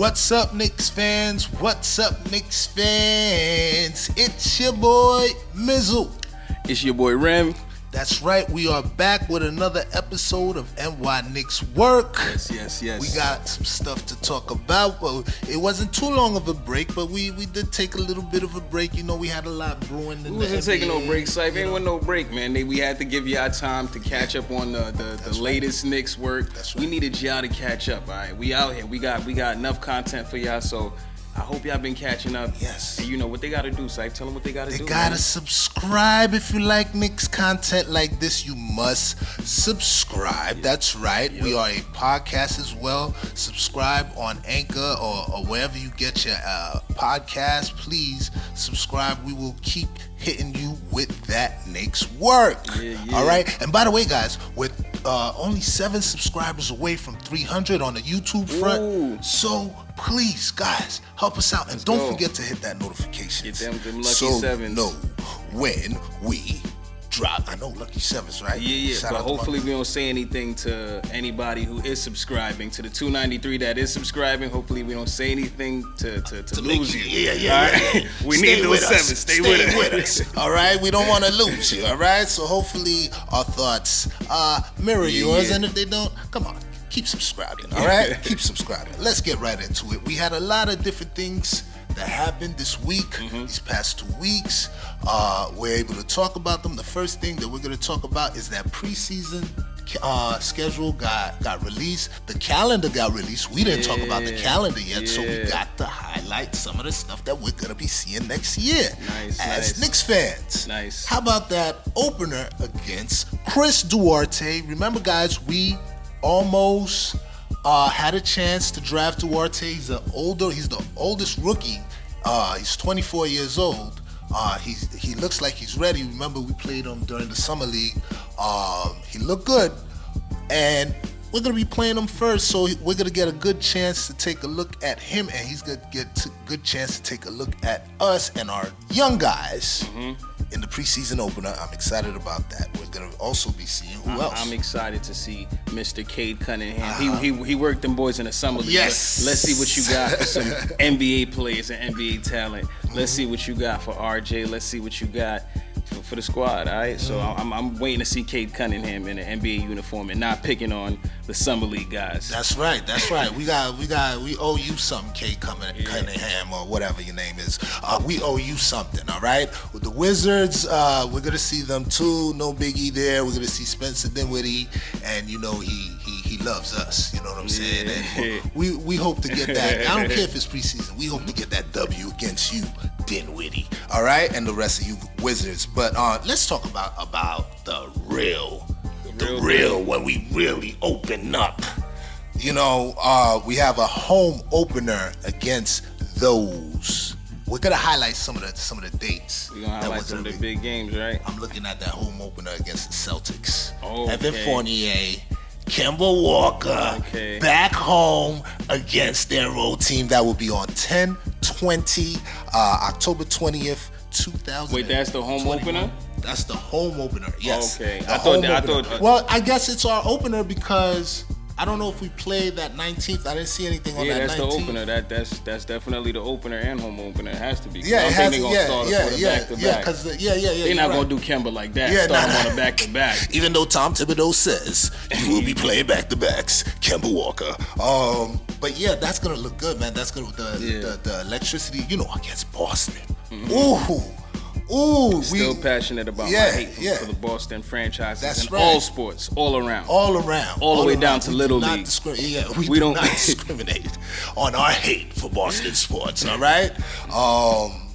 What's up, Knicks fans? What's up, Knicks fans? It's your boy Mizzle. It's your boy Rem. That's right, we are back with another episode of NY Knicks Work. Yes, yes, yes. We got some stuff to talk about. Well, it wasn't too long of a break, but we, we did take a little bit of a break. You know, we had a lot brewing. In We wasn't taking no break, you Ain't with no break, man. We had to give y'all time to catch up on the the, the right. latest Knicks work. That's We needed y'all to catch up. All right, we out here. We got we got enough content for y'all. So I hope y'all been catching up. Yes. And you know what they got to do, Sype. Tell them what they got to They do. They gotta man. subscribe if you like Knicks content like this. You must subscribe. That's right. We are a podcast as well. Subscribe on Anchor or, or wherever you get your uh, podcast. Please subscribe. We will keep hitting you with that Knicks work. Yeah, yeah. All right. And by the way, guys, with uh, only seven subscribers away from 300 on the YouTube front, Ooh. so please, guys, help us out and don't go. forget to hit that notification. Get them- them lucky so sevens. know when we drop. I know lucky sevens, right? Yeah, yeah. Shout but out to my- hopefully we don't say anything to anybody who is subscribing to the 293 that is subscribing. Hopefully we don't say anything to to, to, to lose you-. Yeah, yeah, All right? yeah. we Stay need with those us. seven. Stay, Stay with, with us. us. All right, we don't want to lose you. All right, so hopefully our thoughts uh, mirror Yeah, yours, and if they don't, come on, keep subscribing. All right, keep subscribing. Let's get right into it. We had a lot of different things that happened this week, Mm-hmm. these past two weeks. Uh, we're able to talk about them. The first thing that we're going to talk about is that preseason uh, schedule got got released. The calendar got released. We didn't talk about the calendar yet, so we got to highlight some of the stuff that we're going to be seeing next year Nice, as nice. Knicks fans. Nice. How about that opener against Chris Duarte? Remember, guys, we almost uh, had a chance to draft Duarte. He's an older, he's the oldest rookie. Uh, he's 24 years old. Uh, he's he looks like he's ready. Remember, we played him during the summer league. Um, he looked good, and we're gonna be playing him first, so we're gonna get a good chance to take a look at him, and he's gonna get a good chance to take a look at us and our young guys Mm-hmm. In the preseason opener. I'm excited about that. We're gonna also be seeing who I'm, else. I'm excited to see Mr. Cade Cunningham. He, uh-huh. he he worked them boys in the summer league. Yes. Let's see what you got for some NBA players and NBA talent. Mm-hmm. Let's see what you got for RJ. Let's see what you got for, for the squad. All right. So I'm, I'm waiting to see Cade Cunningham in an NBA uniform and not picking on the summer league guys. That's right. That's right. We got, we got, we owe you something, Cade Cunningham, Cunningham or whatever your name is. Uh, we owe you something. All right. With the Wizards, uh, we're gonna see them too. No biggie there. We're gonna see Spencer Dinwiddie, and you know he he loves us. You know what I'm saying? Yeah. We we hope to get that. I don't care if it's preseason. We hope to get that W against you, Dinwiddie. All right, and the rest of you Wizards. But uh, let's talk about about the real, the real real when we really open up. You know, uh, we have a home opener against those. We're gonna highlight some of the some of the dates. We're gonna highlight some of the big games, right? I'm looking at that home opener against the Celtics. Okay. Evan Fournier, Kemba Walker, Okay. back home against their road team. That will be on 10 20, uh, October 20th, 2000. Wait, that's the home opener? That's the home opener, yes. Okay. I thought that- I thought- uh, well, I guess it's our opener because I don't know if we played that 19th. I didn't see anything on Yeah, that that's 19th. the opener. That that's that's definitely the opener and home opener. It has to be. Yeah, it has think to, they gonna yeah, yeah, yeah, yeah, back. because yeah, yeah, yeah. They're not right. gonna do Kemba like that. Yeah, Start nah, him on a back to back. Even though Tom Thibodeau says you will be playing back to backs, Kemba Walker. Um, but yeah, that's gonna look good, man. That's gonna the Yeah. the, the electricity, you know, against Boston. Ooh, ooh, Still we passionate about yeah, my hate for, yeah. for the Boston franchises That's in right. all sports, all around. all around, All the way around. down to We Little League. yeah, we, We do don't- not discriminate on our hate for Boston sports. All right. Um,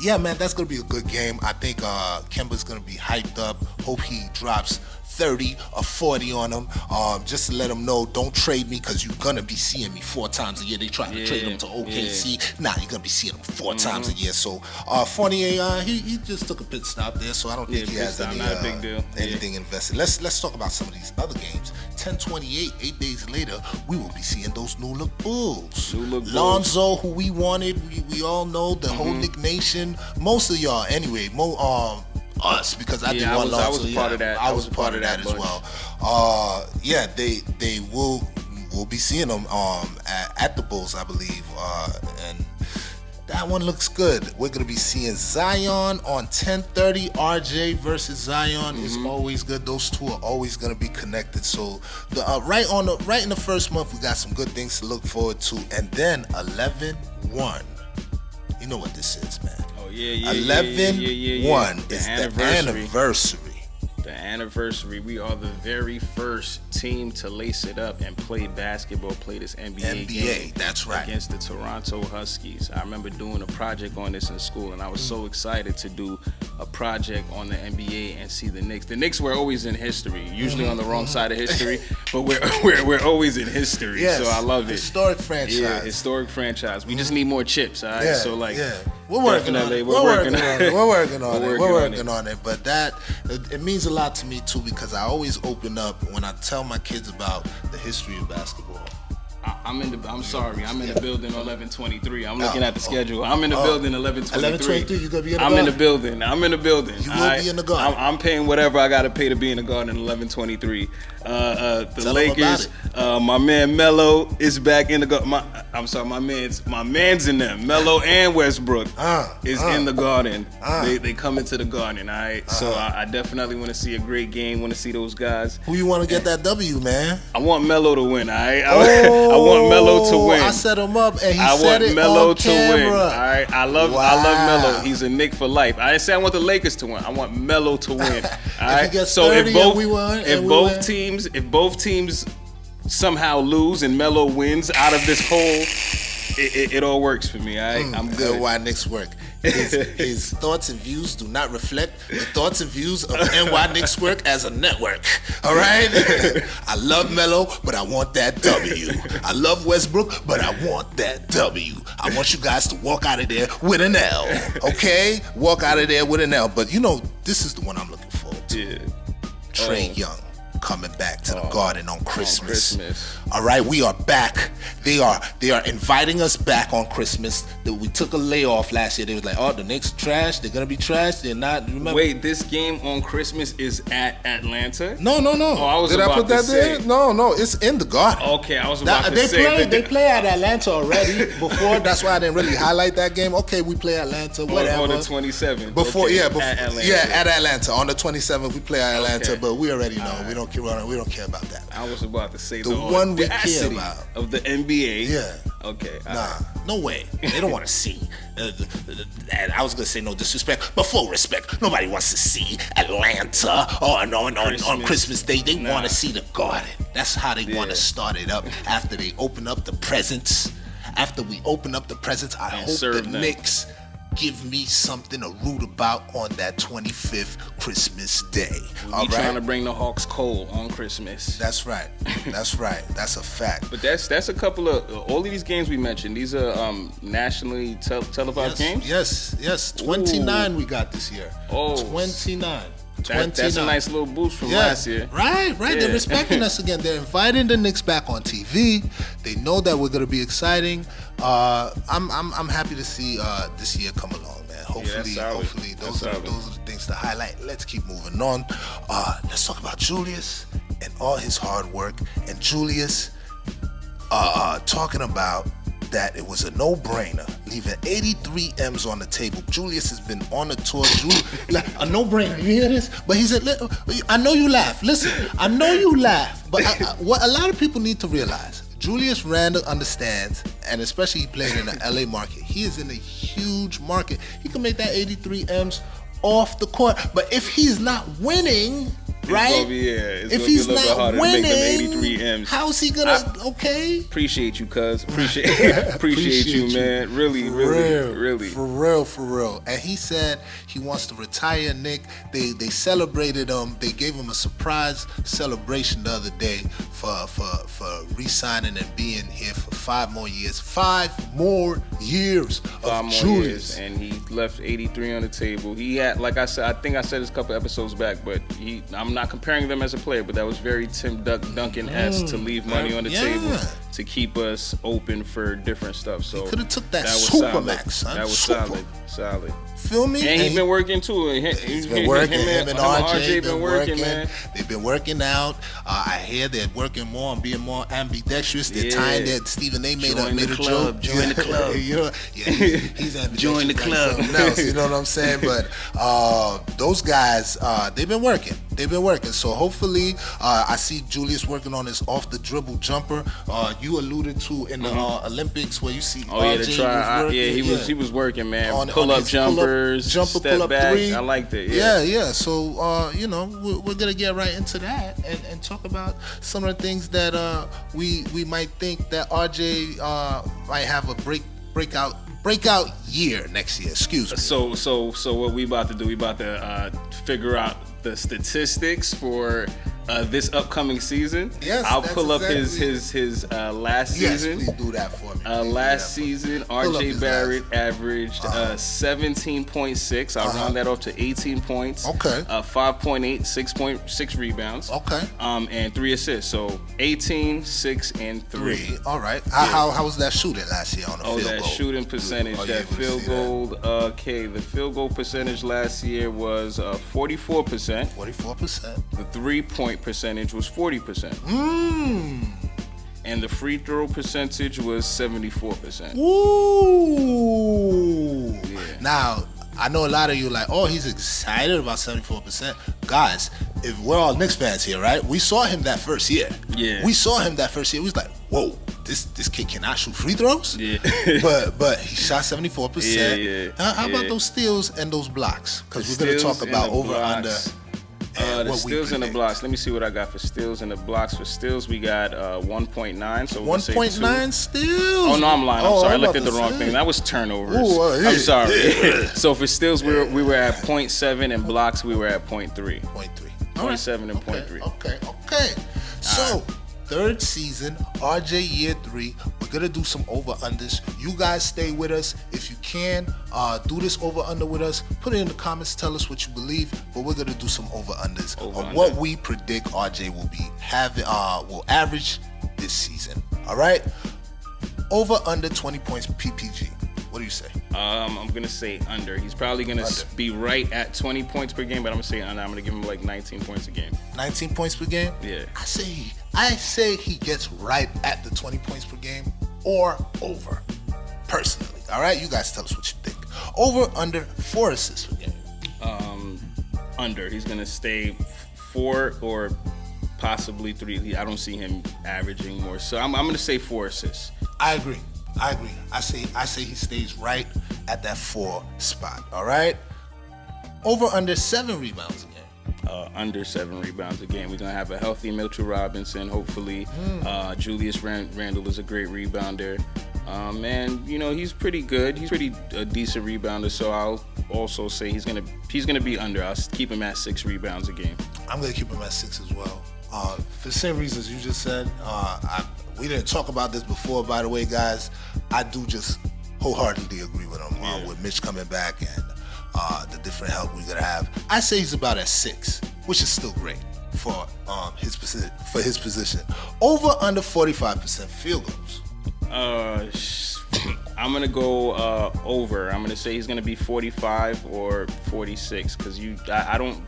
yeah, man, that's gonna be a good game. I think uh, Kemba's gonna be hyped up. Hope he drops 30 or 40 on them. Um, just to let them know, don't trade me because you're gonna be seeing me four times a year. They trying to Yeah, trade him to OKC. Nah, you're gonna be seeing him 4 times a year. So uh, Fournier, uh, he, he just took a pit stop there, so I don't think Yeah, he has any, uh, big deal. Yeah. anything invested. Let's let's talk about some of these other games. 1028, eight days later, we will be seeing those new look Bulls. New look Bulls. Lonzo, who we wanted, we, we all know the Mm-hmm. whole Knick Nation. Most of y'all, anyway. Mo, um, us because I did Yeah, I want was- I was a part of that. I was a part of that as well. Uh, yeah, they they will we'll be seeing them um, at, at the Bulls, I believe, uh, and that one looks good. We're gonna be seeing Zion on 10:30. RJ versus Zion is always good. Those two are always gonna be connected. So the uh, right on the right in the first month, we got some good things to look forward to, and then 11-1. You know what this is, man. Yeah, yeah, yeah, 11 yeah, yeah, yeah, yeah. 1 The is anniversary. the anniversary. The anniversary. We are the very first team to lace it up and play basketball, play this NBA, NBA, game that's right. against the Toronto Huskies. I remember doing a project on this in school, and I was so excited to do a project on the NBA and see the Knicks. The Knicks were always in history, usually on the wrong side of history, mm-hmm. but we're, we're we're always in history. Yes, so I love it. historic franchise. Yeah, historic franchise. We just mm-hmm. need more chips, all right? Yeah, so like, yeah, we're working on it. We're, working, on it. We're working on it. We're on working on it. But that it, it means a lot to me too because I always open up when I tell my kids about the history of basketball. I- I'm in the. I'm sorry. I'm in the building 11:23. I'm looking Oh, at the oh, schedule. I'm in the oh. building 11:23. 11:23, you gonna be in the I'm in the building. I'm in the building. You will alright? be in the garden. I'm, I'm paying whatever I got to pay to be in the garden. 11:23. Uh, uh, the Tell 'em about Lakers. it. Uh, my man Melo is back in the garden. My, I'm sorry. My man's my man's in there. Melo and Westbrook Uh, is uh, in the garden. uh. they they come into the garden. All right. So I, I definitely want to see a great game. Want to see those guys. Who you want to get that W, man? I want Melo to win. All right. I, I want Melo to Oh, win. I set him up and he I said want it Melo on to camera. win. All right, I love I love Melo. He's a Knick for life. I didn't say I want the Lakers to win. I want Melo to win. All right. so 30 if both if both win. teams if both teams somehow lose and Melo wins out of this hole, it, it, it all works for me. All right, I'm Uh, good. why Knicks work. His, his thoughts and views do not reflect the thoughts and views of NY Knicks work as a network. All right? I love Melo, but I want that W. I love Westbrook, but I want that W. I want you guys to walk out of there with an L. Okay? Walk out of there with an L. But you know, this is the one I'm looking forward to. Yeah. Trae Oh. Young coming back to the oh, garden on Christmas. Christmas. All right, we are back. They are they are inviting us back on Christmas. That we took a layoff last year. They was like, oh, the Knicks trash. They're gonna be trash. They're not. Remember? Wait, this game on Christmas is at Atlanta. No, no, no. Oh, I was Did I put to that there? No, no. It's in the garden. Okay, I was about That- to they say play. that They play at Atlanta already before. That's why I didn't really highlight that game. Okay, we play Atlanta. on, Whatever. on the 27th. Before, okay, yeah, before, at Atlanta. yeah, at Atlanta on the 27th, we play at Atlanta, Okay. but we already know we don't We don't care about that. I was about to say The the, one we care about. of the NBA. Yeah. Okay. Nah, right. no way. They don't want to see. Uh, th- and I was gonna say no disrespect, but full respect. Nobody wants to see Atlanta on on, on, on Christmas. Christmas Day. They Nah. want to see the garden. That's how they want to start it up. After they open up the presents, after we open up the presents, I And hope the them. Knicks give me something to root about on that 25th Christmas Day. We All trying to bring the Hawks cold on Christmas. That's right. That's right. That's a fact. but that's that's a couple of all of these games we mentioned. These are um, nationally tel- televised Yes, games. yes, yes. 29 we got this year. Oh. 29. That, that's a 29. nice little boost from Yeah. last year. Right, right. They're respecting us again. They're inviting the Knicks back on TV. They know that we're gonna be exciting. Uh, I'm, I'm, I'm happy to see uh, this year come along, man. Hopefully, solid. hopefully those That's are solid. those are the things to highlight. Let's keep moving on. Uh, let's talk about Julius and all his hard work. And Julius, uh, uh, talking about that it was a no-brainer, leaving 83 M's on the table. Julius has been on the tour. Like, a no-brainer. You hear this? But he said, "I know you laugh. Listen, I know you laugh, but I, I, what a lot of people need to realize." Julius Randle understands, and especially he played in the LA market. He is in a huge market. He can make that 83 M's off the court. But if he's not winning, right? be- yeah, it's if gonna be he's not harder to make winning, them 83 M's. how's he gonna? okay. Appreciate you, cuz. Appreciate appreciate, you, man. Really, For really, real, really. For real, for real. And he said he wants to retire Knick. They they celebrated him. They gave him a surprise celebration the other day for for for re-signing and being here for five more years. Five more years five of more Julius. years, and he left 83 on the table. He had, like I said, I think I said this a couple episodes back, but he, I'm not comparing them as a player, but that was very Tim Duck Duncan esque to leave money on the Yeah. table to keep us open for different stuff. So coulda took that was super solid. max, son. That was Super. solid, solid. Feel me? And he's he- been working too. He- He's been working. Him, and RJ, been working, man. They've been working out. Uh, I hear they're working more on being more ambidextrous. They're Yeah. tying that Stephen A. made a, Join the made a club, joke. join the club. you know, yeah, he's, he's. Join the club. something else, you know what I'm saying? But uh, those guys, uh, they've been working. They've been working. So hopefully, uh, I see Julius working on his off the dribble jumper. Uh, you alluded to in the uh, Olympics where you see Mm-hmm. Oh yeah, to try. working. yeah, he was he was working, man. on- pull on up jumpers, jumper step pull up back. three. I liked it. Yeah, Yeah. yeah. So uh, you know, we're, we're gonna get right into that and, and talk about some of the things that uh, we we might think that RJ uh, might have a break breakout breakout year next year. Excuse me. So so so what we about to do? We about to uh, figure out the statistics for uh, this upcoming season. Yes, I'll pull up his exactly- his his uh, last Yes, season. please do that for me. Uh, last that for me. season, RJ Barrett last- averaged uh, 17.6. I'll Uh-huh. round that off to 18 points. Okay. Uh, 5.8, 6.6 rebounds. Okay. Um, and three assists. So 18, 6, and 3. Three. All right. How, how how was that shooting last year on the Oh, field goal? Oh, that shooting percentage, you that field see that? goal. uh, Okay, the field goal percentage last year was uh, 44%. Forty-four percent. The three point percentage was 40%. Mmm. And the free throw percentage was 74%. Ooh. Yeah. Now, I know a lot of you like, oh, he's excited about 74%. Guys, if we're all Knicks fans here, right? We saw him that first year. Yeah. We saw him that first year. We was like, whoa, this this kid cannot shoot free throws. Yeah. but but he shot 74%. Yeah, yeah, How, how about those steals and those blocks? Because we're gonna talk about over under. blocks. and Uh, the steals and the blocks. Let me see what I got for steals and the blocks. For steals, we got uh, 1.9. So we're gonna say 1.9 two. steals. Oh no, I'm lying. I'm Oh, sorry. I I'm looked at the wrong say. thing. That was turnovers. Ooh, uh, yeah, I'm sorry. yeah. so for steals, we were we were at 0.7 and blocks we were at 0.3. Point three. 0.7 and okay, 0.3. Okay, okay. So, third season, RJ year three. We're gonna do some over unders. You guys stay with us if you can. Uh, do this over under with us. Put it in the comments. Tell us what you believe. But we're gonna do some over unders under. what we predict RJ will be having. Uh, will average this season. All right. Over under 20 points PPG. What do you say? Um, I'm gonna say under. He's probably gonna Under. be right at 20 points per game, but I'm gonna say under. I'm gonna give him like 19 points a game. 19 points per game? Yeah. I say I say he gets right at the 20 points per game or over. Personally. All right, you guys tell us what you think. Over under four assists per game. Um, under. He's gonna stay four or possibly three. I don't see him averaging more. So I'm, I'm gonna say four assists. I agree. I agree. I say I say he stays right at that four spot. All right. Over under seven rebounds a game. uh, under seven rebounds a game. We're gonna have a healthy Mitchell Robinson. Hopefully, uh, Julius Ran- Randle is a great rebounder. Um, and you know he's pretty good. He's pretty a decent rebounder. So I'll also say he's gonna he's gonna be under. I'll keep him at six rebounds a game. I'm gonna keep him at six as well. Uh, for the same reasons you just said. Uh, I, we didn't talk about this before, by the way, guys. I do just wholeheartedly agree with him uh, with Mitch coming back and uh, the different help we're gonna have. I say he's about at six, which is still great for um, his position. For his position, over under 45% field goals. Uh, I'm gonna go uh, over. I'm gonna say he's gonna be 45 or 46 because you. I, I don't.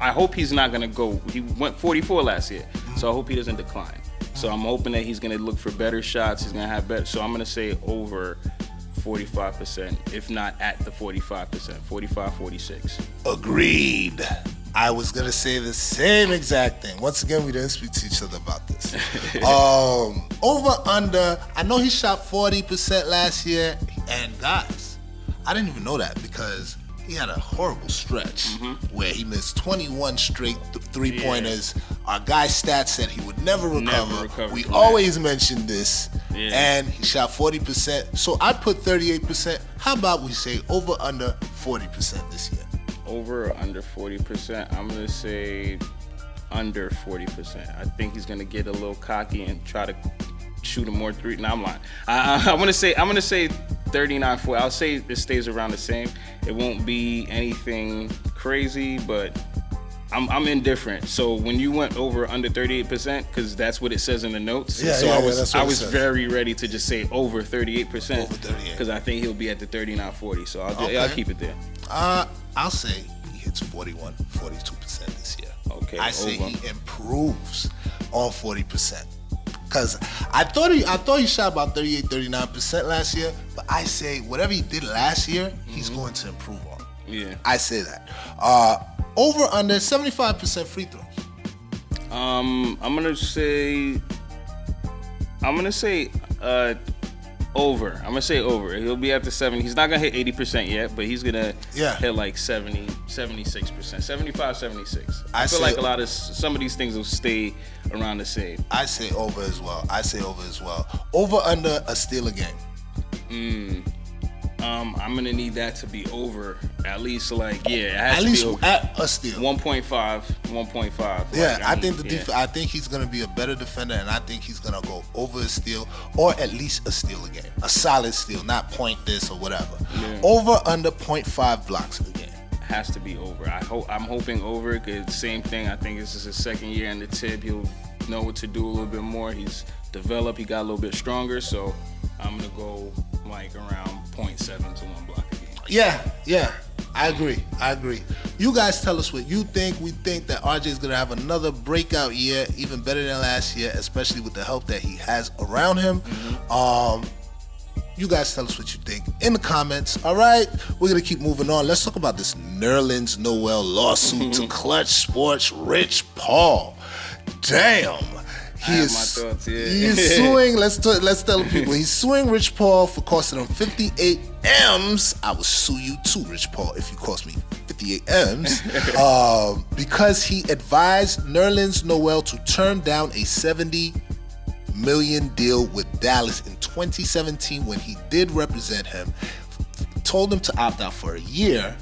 I hope he's not gonna go. He went 44 last year, so I hope he doesn't decline. So I'm hoping that he's gonna look for better shots. He's gonna have better. So I'm gonna say over 45%, if not at the 45%, 45, 46. Agreed. I was gonna say the same exact thing. Once again, we didn't speak to each other about this. um, over under. I know he shot forty percent last year, and guys, I didn't even know that because he had a horrible stretch mm-hmm. where he missed 21 straight th- three pointers. Our guy stats said he would never recover. recover we from that. always mention this, Yeah. and he shot 40%. So I put 38%. How about we say over under 40% this year? over or under 40%. I'm going to say under 40%. I think he's going to get a little cocky and try to shoot a more three. No, I'm lying. I, I, I'm going to say I'm going to say 39 40. I'll say it stays around the same. It won't be anything crazy, but I'm, I'm indifferent. So when you went over under 38%, because that's what it says in the notes. Yeah, so yeah, I was what I was says. very ready to just say over 38%. Over 38. Because I think he'll be at the 39 40. So I'll, Okay. I'll keep it there. Uh, I'll say he hits 41, 42 percent this year. Okay, I say over. he improves on 40 percent. Cause I thought he, I thought he shot about 38, 39 percent last year, but I say whatever he did last year, he's Mm-hmm. going to improve on. Yeah. I say that. Uh, over under 75 percent free throws. Um, I'm gonna say, I'm gonna say, uh, over. I'm gonna say over. He'll be at the 70. He's not gonna hit 80% yet, but he's gonna Yeah. hit like 70, 76%, 75, 76. I, I feel say- like a lot of some of these things will stay around the same. I say over as well. I say over as well. Over under a steal a game. Mm. Um, I'm gonna need that to be over at least like yeah, it has At to least be at a steal. 1.5, 1.5. Like, Yeah, I need- think the yeah. I think he's gonna be a better defender, and I think he's gonna go over a steal or at least a steal a game, a solid steal, not point this or whatever. Yeah. Over under 0.5 blocks a game. has to be over. I hope I'm hoping over because same thing. I think this is his second year in the tip. He'll know what to do a little bit more. He's developed. He got a little bit stronger. So I'm gonna go like around 0.7 to one block a game. Yeah, yeah, I agree. I agree. You guys tell us what you think. We think that RJ is gonna have another breakout year, even better than last year, especially with the help that he has around him. Um, you guys tell us what you think in the comments. All right, we're gonna keep moving on. Let's talk about this Nerlens Noel lawsuit to Clutch Sports Rich Paul. Damn. He is, thoughts, yeah. he is suing. Let's t- let's tell people he's suing Rich Paul for costing him 58 m's. I will sue you too, Rich Paul, if you cost me 58 m's, um, because he advised Nerlens Noel to turn down a 70 million deal with Dallas in 2017 when he did represent him. Told him to opt out for a year,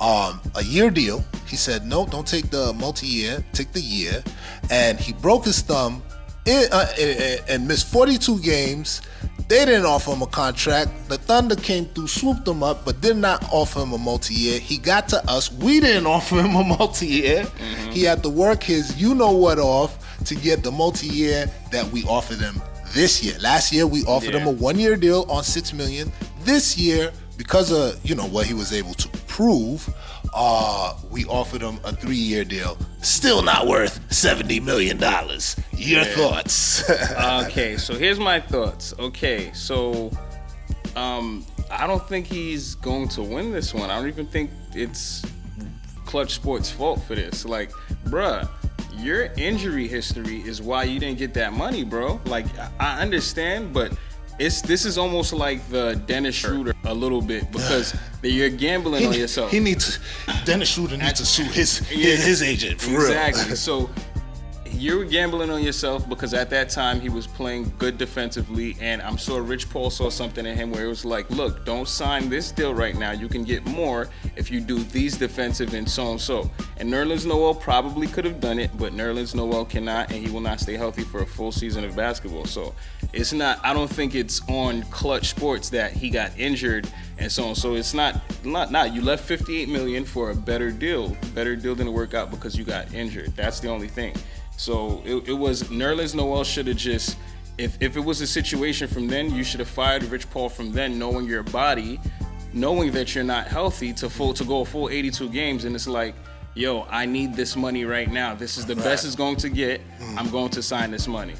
um, a year deal. He said, "No, don't take the multi-year, take the year." And he broke his thumb in, uh, and- and missed 42 games. They didn't offer him a contract. The Thunder came through, swooped him up, but did not offer him a multi-year. He got to us. We didn't offer him a multi-year. Mm-hmm. He had to work his you know what off to get the multi-year that we offered him this year. Last year we offered him a one-year deal on six million. This year, because of you know what he was able to prove, uh, we offered him a three-year deal. Still not worth seventy million dollars. Your thoughts? okay, so here's my thoughts. Okay, so um, I don't think he's going to win this one. I don't even think it's Clutch Sports' fault for this. Like, bruh, your injury history is why you didn't get that money, bro. Like, I understand, but it's this is almost like the Dennis Schroeder a little bit because you're gambling on yourself. he needs Dennis Schroeder needs to sue his Yeah. his, his agent for real. Exactly. so you're gambling on yourself because at that time he was playing good defensively, and I'm sure Rich Paul saw something in him where it was like, look, don't sign this deal right now. You can get more if you do these defensive and so and so. And Nerlens Noel probably could have done it, but Nerlens Noel cannot, and he will not stay healthy for a full season of basketball. So it's not. I don't think it's on Clutch Sports that he got injured and so on. So it's not not not you left 58 million for a better deal. Better deal didn't work out because you got injured. That's the only thing. So it, it was Nerlens Noel should have just if if it was a situation from then, you should have fired Rich Paul from then, knowing your body, knowing that you're not healthy to full to go a full 82 games, and it's like. Yo, I need this money right now. This is the best it's going to get. I'm going to sign this money.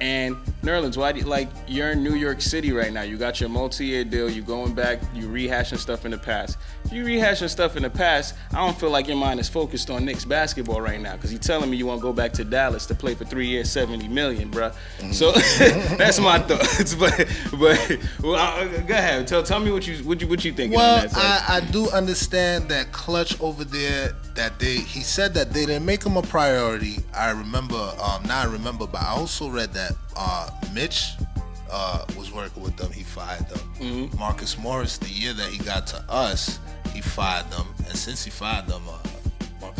And Nerlens, why do you, like you're in New York City right now? You got your multi-year deal. You going back. You rehashing stuff in the past. If you rehashing stuff in the past, I don't feel like your mind is focused on Knicks basketball right now because you're telling me you want to go back to Dallas to play for three years, seventy million, bruh. So that's my thoughts. But but well, uh, go ahead. Tell tell me what you what you what you think. Well, on that side. I, I do understand that Clutch over there that they he said that they didn't make him a priority. I remember um now I remember, but I also read that uh Mitch uh was working with them, he fired them. Mm-hmm. Marcus Morris, the year that he got to us, he fired them. And since he fired them, uh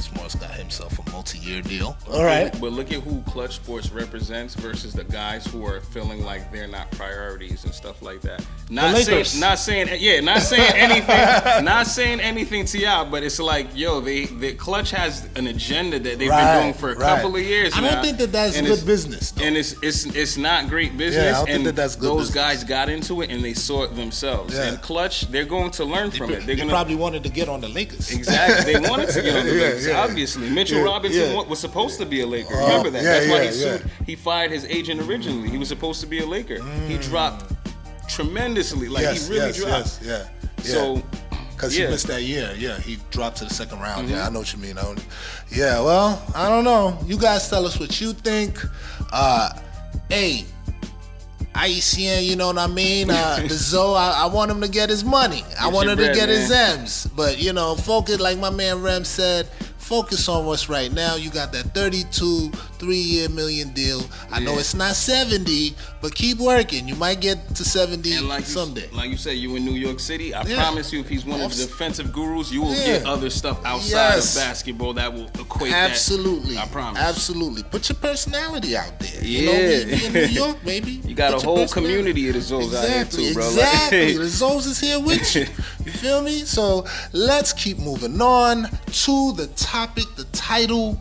Marcus Morris got himself a multi-year deal. All right. But look at who Clutch Sports represents versus the guys who are feeling like they're not priorities and stuff like that. Not saying, not saying, yeah, not saying anything, not saying anything to y'all, but it's like, yo, they, the Clutch has an agenda that they've right, been doing for a right. couple of years. I now, don't think that that's good business, though. and it's it's it's not great business. Yeah, I don't and think that that's good those business. guys got into it and they saw it themselves. Yeah. And Clutch, they're going to learn from They, it. They're they gonna probably wanted to get on the Lakers. Exactly. They wanted to get on the Yeah, Lakers, yeah. obviously. Mitchell Yeah, Robinson yeah. was supposed to be a Laker. Remember that? That's why he sued. He fired his agent originally. He was supposed to be a Laker. He dropped tremendously. Like yes, he really yes, dropped. yes, yeah. yeah. So Because yeah. he missed that year. Yeah, he dropped to the second round. Mm-hmm. Yeah, I know what you mean. I don't- Yeah, well, I don't know. You guys tell us what you think. Uh, hey, IECN, you know what I mean? Uh, the Zoe, I, I want him to get his money. I want him to bread, get his. M's. But, you know, focus, like my man Rem said, focus on what's right now. You got that 32 three year million deal. I know it's not 70, but keep working. You might get to 70 And like you, someday. like you said, you in New York City. I Yeah. promise you, if he's one of the defensive gurus, you will Yeah. get other stuff outside Yes. of basketball that will equate Absolutely. that. I promise. Absolutely. Put your personality out there. You know, Yeah. we, we in New York, baby. You got Put a whole community of the Zoes out here Exactly, too, bro. exactly. The Zoes is here with you. You feel me? So let's keep moving on to the topic, the title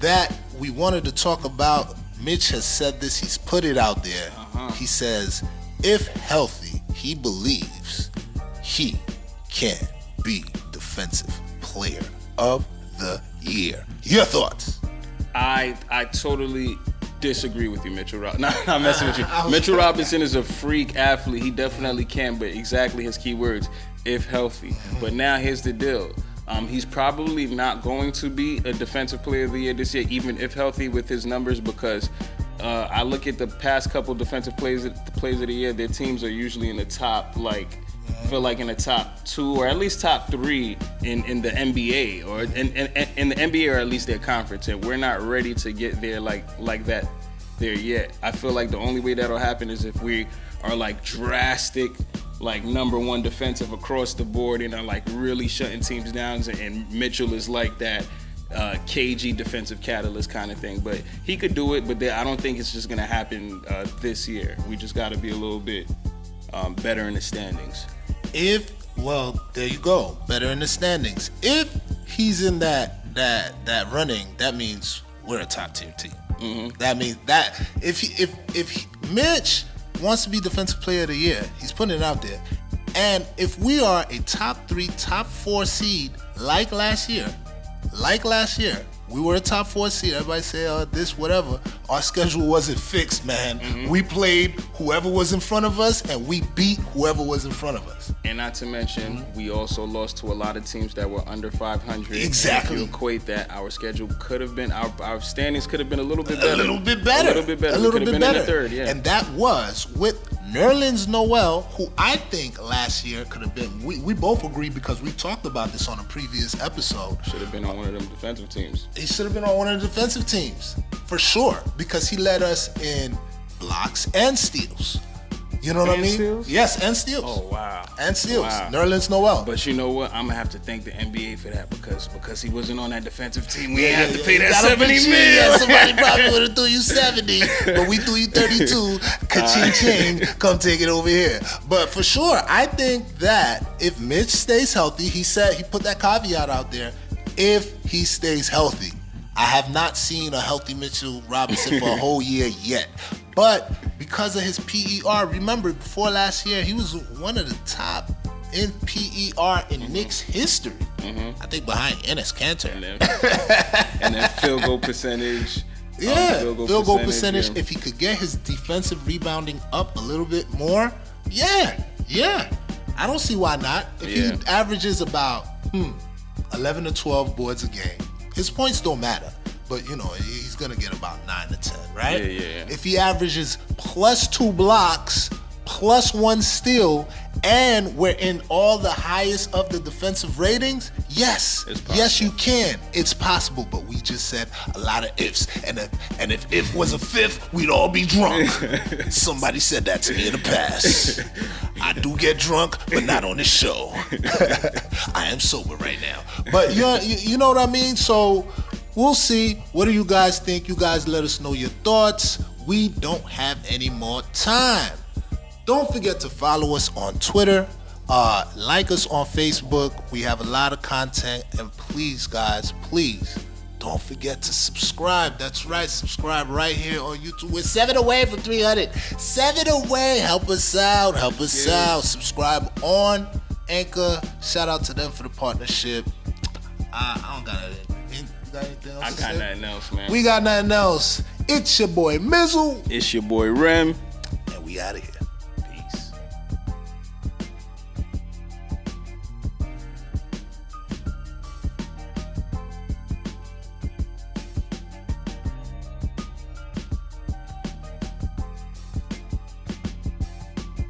that we wanted to talk about. Mitch has said this, he's put it out there. Uh-huh. He says, if healthy, he believes he can be defensive player of the year. Your thoughts? I I totally disagree with you, Mitchell. Rob- Nah, I'm messing with you. Mitchell Robinson is a freak athlete. He definitely can, but exactly his key words, if healthy. But now here's the deal. Um, he's probably not going to be a defensive player of the year this year, even if healthy with his numbers, because uh, I look at the past couple defensive players, the players of the year. Their teams are usually in the top, like feel like in the top two or at least top three in, in the NBA or in, in, in the NBA or at least their conference, and we're not ready to get there like like that there yet. I feel like the only way that'll happen is if we are like drastic, like number one defensive across the board and are like really shutting teams down. And Mitchell is like that uh, KG defensive catalyst kind of thing. But he could do it, but they, I don't think it's just gonna happen uh, this year. We just got to be a little bit um, better in the standings. if well there you go better in the standings if he's in that that that running that means we're a top tier team Mm-hmm. that means that if he, if if he, mitch wants to be defensive player of the year he's putting it out there. And if we are a top three top four seed like last year like last year we were a top four seed. Everybody say, uh, this, whatever. Our schedule wasn't fixed, man. Mm-hmm. We played whoever was in front of us, and we beat whoever was in front of us. And not to mention, we also lost to a lot of teams that were under 500. Exactly. And if you equate that, our schedule could have been, our, our standings could have been a little bit better. A little bit better. A little bit better. A little bit better. in the third, yeah. And that was with Nerlens Noel, who I think last year could have been. We, we both agree because we talked about this on a previous episode. Should have been on one of them defensive teams. He should have been on one of the defensive teams for sure because he led us in blocks and steals. You know what I mean? steals? Yes, and steals. Oh wow. And steals. Wow. Nerlens Noel. But you know what? I'm gonna have to thank the NBA for that because because he wasn't on that defensive team. We Yeah, ain't have yeah, to pay you that gotta seventy put. Yeah, somebody probably would have threw you 70, but we threw you 32. Ka-ching ching, come take it over here. But for sure, I think that if Mitch stays healthy, he said he put that caveat out there. If he stays healthy, I have not seen a healthy Mitchell Robinson for a whole year yet. But because of his PER, remember before last year, he was one of the top in PER in Knicks history. I think behind Enes Kanter. and then and then field goal percentage. um, Yeah, field goal, percentage. yeah. If he could get his defensive rebounding up a little bit more, yeah, yeah. I don't see why not. If Yeah. he averages about hmm, 11 to 12 boards a game, his points don't matter. But you know he's gonna get about nine to ten, right? Yeah, yeah, yeah. If he averages plus two blocks, plus one steal, and we're in all the highest of the defensive ratings, yes, yes, you can. It's possible, but we just said a lot of ifs. And if and if if was a fifth, we'd all be drunk. Somebody said that to me in the past. I do get drunk, but not on this show. I am sober right now. But you know, you, you know what I mean? So We'll see. What do you guys think? You guys let us know your thoughts. We don't have any more time. Don't forget to follow us on Twitter. Uh, like us on Facebook. We have a lot of content. And please, guys, please don't forget to subscribe. That's right, subscribe right here on YouTube. We're seven away from 300. Seven away. Help us out. Help us Yeah. out. Subscribe on Anchor. Shout out to them for the partnership. I, I don't got anything. Got anything else I got say? nothing else, man. We got nothing else. It's your boy Mizzle, it's your boy Rem. and we out of here.